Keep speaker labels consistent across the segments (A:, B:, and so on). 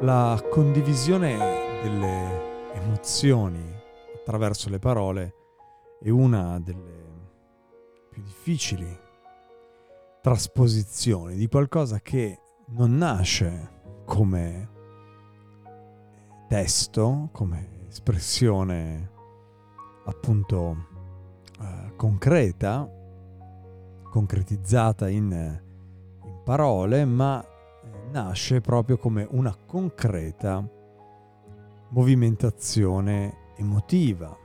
A: La condivisione delle emozioni attraverso le parole è una delle più difficili trasposizioni di qualcosa che non nasce come testo, come espressione appunto eh, concreta, concretizzata in, in parole, ma nasce proprio come una concreta movimentazione emotiva,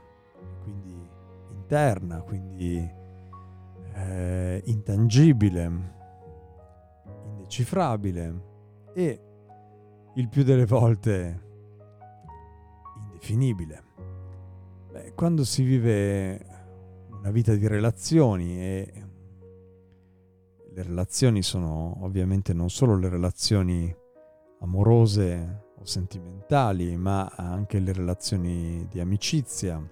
A: quindi interna, quindi eh, intangibile, indecifrabile e il più delle volte indefinibile. Beh, quando si vive una vita di relazioni e le relazioni sono ovviamente non solo le relazioni amorose o sentimentali, ma anche le relazioni di amicizia.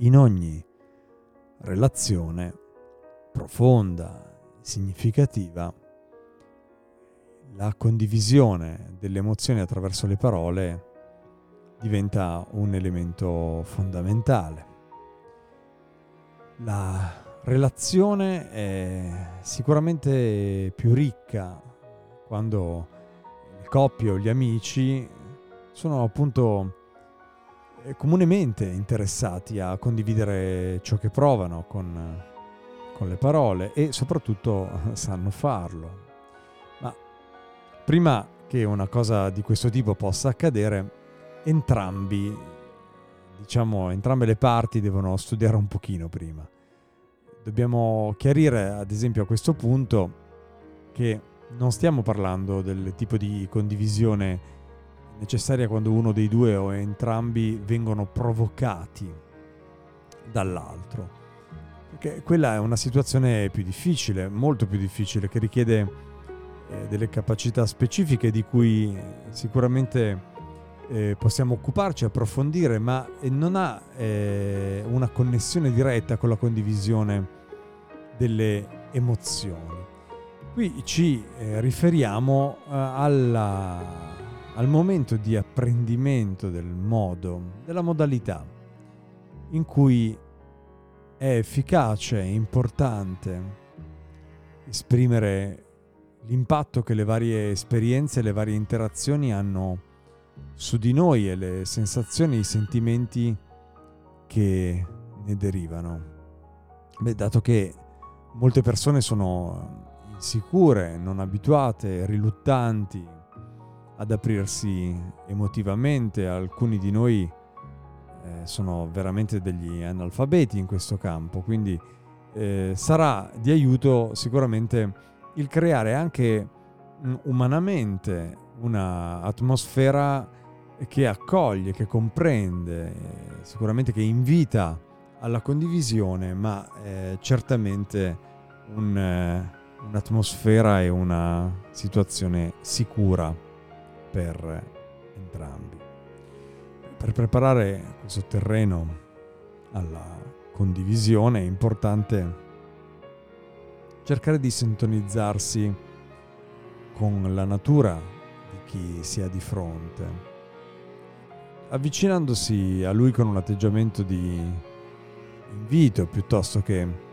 A: In ogni relazione profonda, significativa, la condivisione delle emozioni attraverso le parole diventa un elemento fondamentale. La relazione è sicuramente più ricca quando le coppie o gli amici sono appunto eh, comunemente interessati a condividere ciò che provano con, con le parole e soprattutto sanno farlo. Ma prima che una cosa di questo tipo possa accadere, entrambi, diciamo, entrambe le parti devono studiare un pochino prima dobbiamo chiarire, ad esempio, a questo punto che non stiamo parlando del tipo di condivisione necessaria quando uno dei due o entrambi vengono provocati dall'altro. Perché quella è una situazione più difficile, molto più difficile, che richiede eh, delle capacità specifiche di cui sicuramente eh, possiamo occuparci, approfondire, ma non ha eh, una connessione diretta con la condivisione delle emozioni. Qui ci eh, riferiamo eh, alla, al momento di apprendimento del modo, della modalità in cui è efficace e importante esprimere l'impatto che le varie esperienze, le varie interazioni hanno su di noi e le sensazioni, i sentimenti che ne derivano. Beh, dato che molte persone sono insicure, non abituate, riluttanti ad aprirsi emotivamente, alcuni di noi eh, sono veramente degli analfabeti in questo campo, quindi eh, sarà di aiuto sicuramente il creare anche umanamente un'atmosfera che accoglie, che comprende, sicuramente che invita alla condivisione, ma eh, certamente un, eh, un'atmosfera e una situazione sicura per entrambi. per preparare questo terreno alla condivisione è importante cercare di sintonizzarsi con la natura di chi si ha di fronte, avvicinandosi a lui con un atteggiamento di invito piuttosto che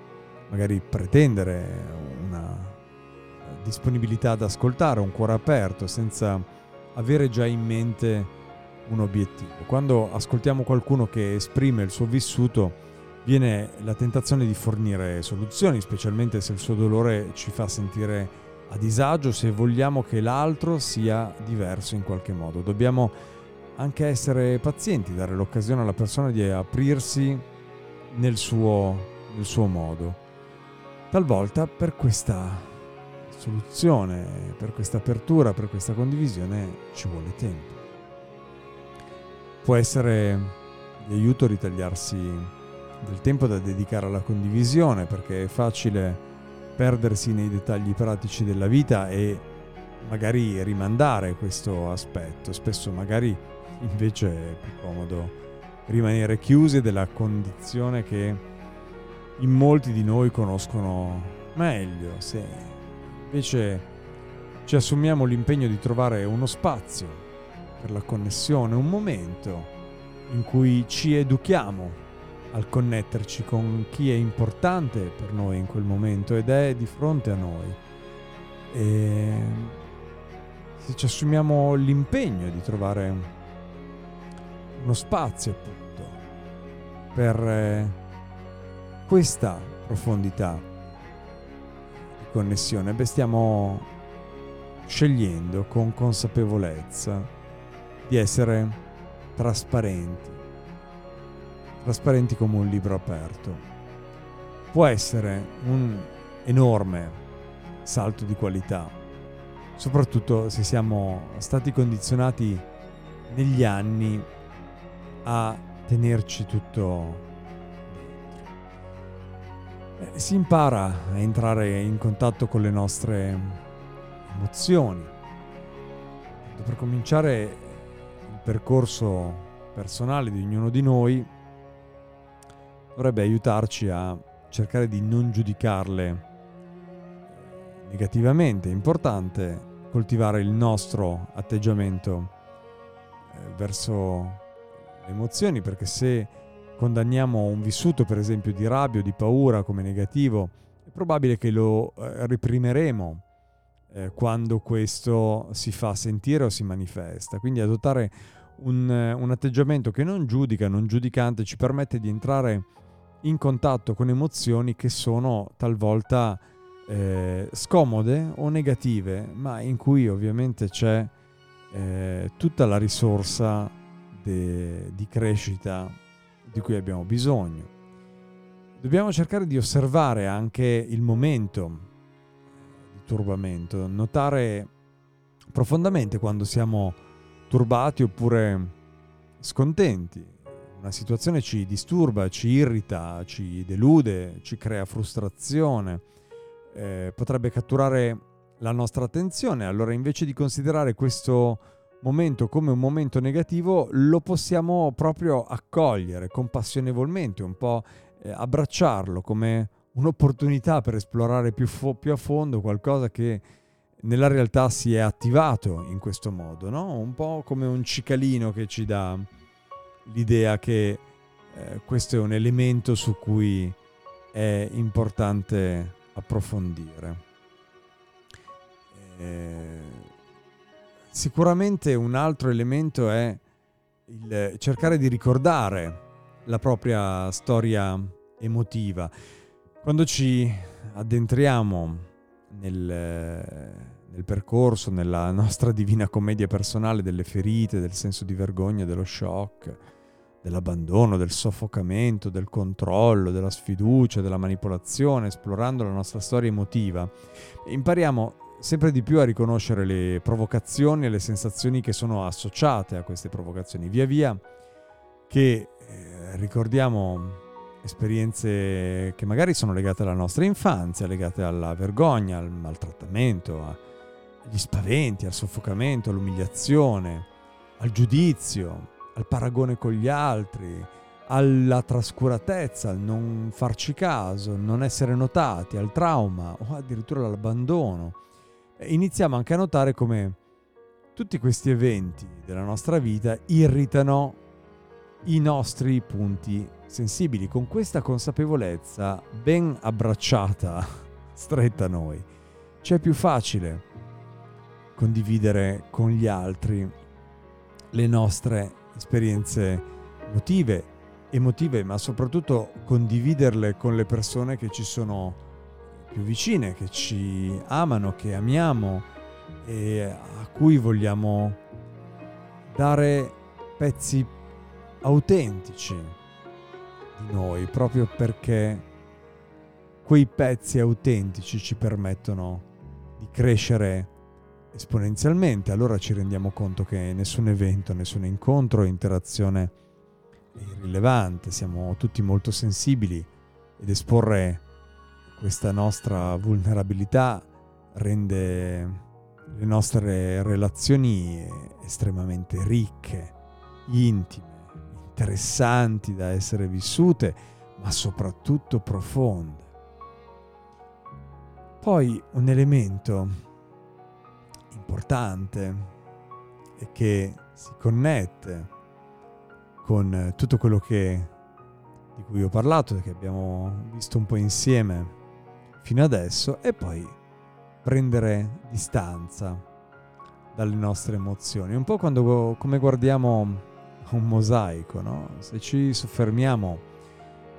A: magari pretendere una disponibilità ad ascoltare, un cuore aperto, senza avere già in mente un obiettivo. Quando ascoltiamo qualcuno che esprime il suo vissuto, viene la tentazione di fornire soluzioni, specialmente se il suo dolore ci fa sentire a disagio, se vogliamo che l'altro sia diverso in qualche modo. Dobbiamo anche essere pazienti, dare l'occasione alla persona di aprirsi nel suo, nel suo modo. Talvolta per questa soluzione, per questa apertura, per questa condivisione ci vuole tempo. Può essere di aiuto ritagliarsi del tempo da dedicare alla condivisione perché è facile perdersi nei dettagli pratici della vita e magari rimandare questo aspetto. Spesso magari invece è più comodo rimanere chiusi della condizione che in molti di noi conoscono meglio. Se invece ci assumiamo l'impegno di trovare uno spazio per la connessione, un momento in cui ci educhiamo al connetterci con chi è importante per noi in quel momento ed è di fronte a noi. E se ci assumiamo l'impegno di trovare uno spazio appunto per eh, questa profondità di connessione, beh stiamo scegliendo con consapevolezza di essere trasparenti trasparenti come un libro aperto. Può essere un enorme salto di qualità, soprattutto se siamo stati condizionati negli anni a tenerci tutto si impara a entrare in contatto con le nostre emozioni. Per cominciare il percorso personale di ognuno di noi dovrebbe aiutarci a cercare di non giudicarle eh, negativamente. È importante coltivare il nostro atteggiamento eh, verso le emozioni perché se condanniamo un vissuto per esempio di rabbia o di paura come negativo è probabile che lo eh, reprimeremo quando questo si fa sentire o si manifesta. Quindi adottare un, un atteggiamento che non giudica, non giudicante, ci permette di entrare in contatto con emozioni che sono talvolta eh, scomode o negative, ma in cui ovviamente c'è eh, tutta la risorsa de, di crescita di cui abbiamo bisogno. Dobbiamo cercare di osservare anche il momento di turbamento, notare profondamente quando siamo turbati oppure scontenti una situazione ci disturba, ci irrita, ci delude, ci crea frustrazione, eh, potrebbe catturare la nostra attenzione, allora invece di considerare questo momento come un momento negativo, lo possiamo proprio accogliere compassionevolmente, un po' eh, abbracciarlo come un'opportunità per esplorare più, fo- più, a fondo qualcosa che nella realtà si è attivato in questo modo, no? un po' come un cicalino che ci dà l'idea che eh, questo è un elemento su cui è importante approfondire. Eh, sicuramente un altro elemento è il cercare di ricordare la propria storia emotiva. Quando ci addentriamo nel nel percorso, nella nostra divina commedia personale delle ferite, del senso di vergogna, dello shock, dell'abbandono, del soffocamento, del controllo, della sfiducia, della manipolazione, esplorando la nostra storia emotiva, impariamo sempre di più a riconoscere le provocazioni e le sensazioni che sono associate a queste provocazioni. Via via che eh, ricordiamo esperienze che magari sono legate alla nostra infanzia, legate alla vergogna, al maltrattamento, agli spaventi, al soffocamento, all'umiliazione, al giudizio, al paragone con gli altri, alla trascuratezza, al non farci caso, al non essere notati, al trauma o addirittura all'abbandono. Iniziamo anche a notare come tutti questi eventi della nostra vita irritano i nostri punti sensibili. Con questa consapevolezza ben abbracciata, stretta a noi, c'è più facile condividere con gli altri le nostre esperienze emotive, emotive, ma soprattutto condividerle con le persone che ci sono più vicine, che ci amano, che amiamo e a cui vogliamo dare pezzi autentici di noi, proprio perché quei pezzi autentici ci permettono di crescere esponenzialmente, allora ci rendiamo conto che nessun evento, nessun incontro, interazione è irrilevante, siamo tutti molto sensibili ed esporre questa nostra vulnerabilità rende le nostre relazioni estremamente ricche, intime, interessanti da essere vissute, ma soprattutto profonde. Poi un elemento importante e che si connette con tutto quello che, di cui ho parlato e che abbiamo visto un po' insieme fino adesso e poi prendere distanza dalle nostre emozioni. Un po' quando, come guardiamo un mosaico, no? se ci soffermiamo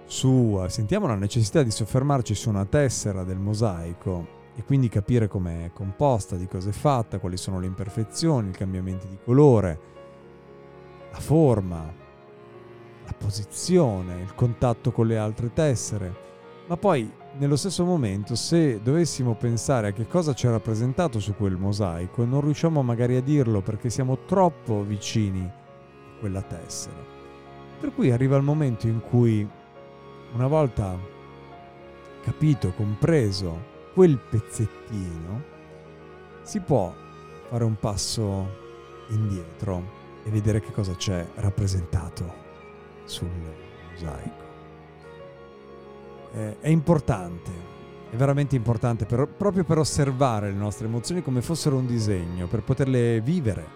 A: su, sentiamo la necessità di soffermarci su una tessera del mosaico e quindi capire com'è composta, di cosa è fatta, quali sono le imperfezioni, i cambiamenti di colore, la forma, la posizione, il contatto con le altre tessere. Ma poi, nello stesso momento, se dovessimo pensare a che cosa c'è rappresentato su quel mosaico, non riusciamo magari a dirlo perché siamo troppo vicini a quella tessera. Per cui arriva il momento in cui, una volta capito, compreso quel pezzettino si può fare un passo indietro e vedere che cosa c'è rappresentato sul mosaico. Eh, è importante, è veramente importante per, proprio per osservare le nostre emozioni come fossero un disegno, per poterle vivere,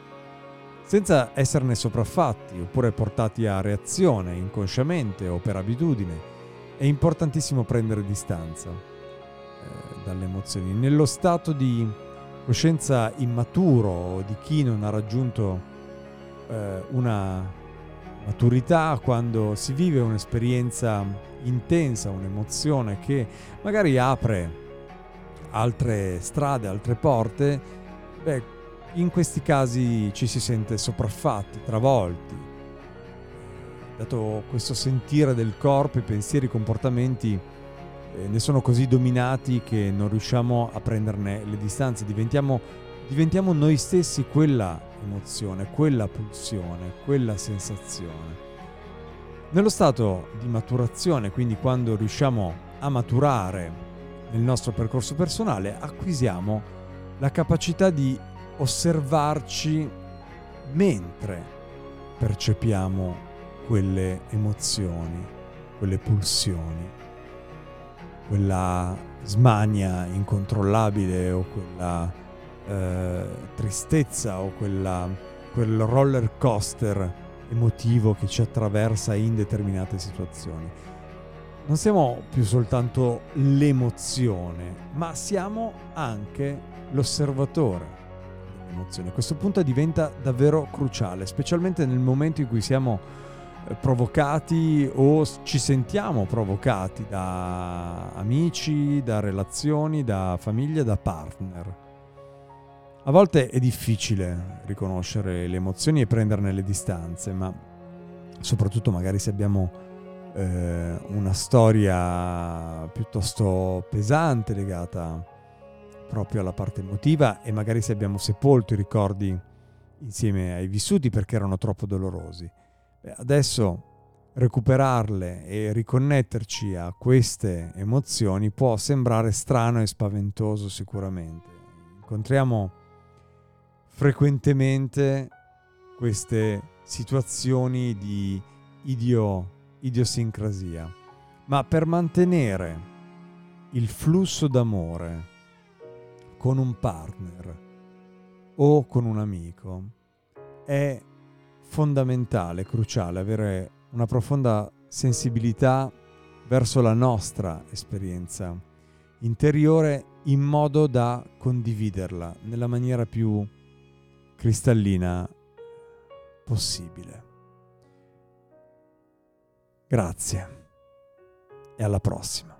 A: senza esserne sopraffatti oppure portati a reazione inconsciamente o per abitudine. È importantissimo prendere distanza dalle emozioni. Nello stato di coscienza immaturo di chi non ha raggiunto eh, una maturità, quando si vive un'esperienza intensa, un'emozione che magari apre altre strade, altre porte, beh, in questi casi ci si sente sopraffatti, travolti. Dato questo sentire del corpo, i pensieri, i comportamenti eh, ne sono così dominati che non riusciamo a prenderne le distanze, diventiamo, diventiamo noi stessi quella emozione, quella pulsione, quella sensazione. Nello stato di maturazione, quindi quando riusciamo a maturare nel nostro percorso personale, acquisiamo la capacità di osservarci mentre percepiamo quelle emozioni, quelle pulsioni quella smania incontrollabile o quella eh, tristezza o quella, quel roller coaster emotivo che ci attraversa in determinate situazioni. Non siamo più soltanto l'emozione, ma siamo anche l'osservatore dell'emozione. Questo punto diventa davvero cruciale, specialmente nel momento in cui siamo eh, provocati o ci sentiamo provocati da amici, da relazioni, da famiglie, da partner. A volte è difficile riconoscere le emozioni e prenderne le distanze, ma soprattutto magari se abbiamo eh, una storia piuttosto pesante legata proprio alla parte emotiva e magari se abbiamo sepolto i ricordi insieme ai vissuti perché erano troppo dolorosi. Adesso recuperarle e riconnetterci a queste emozioni può sembrare strano e spaventoso sicuramente. Incontriamo frequentemente queste situazioni di idio, idiosincrasia, ma per mantenere il flusso d'amore con un partner o con un amico è fondamentale, cruciale avere una profonda sensibilità verso la nostra esperienza interiore in modo da condividerla nella maniera più cristallina possibile. Grazie e alla prossima.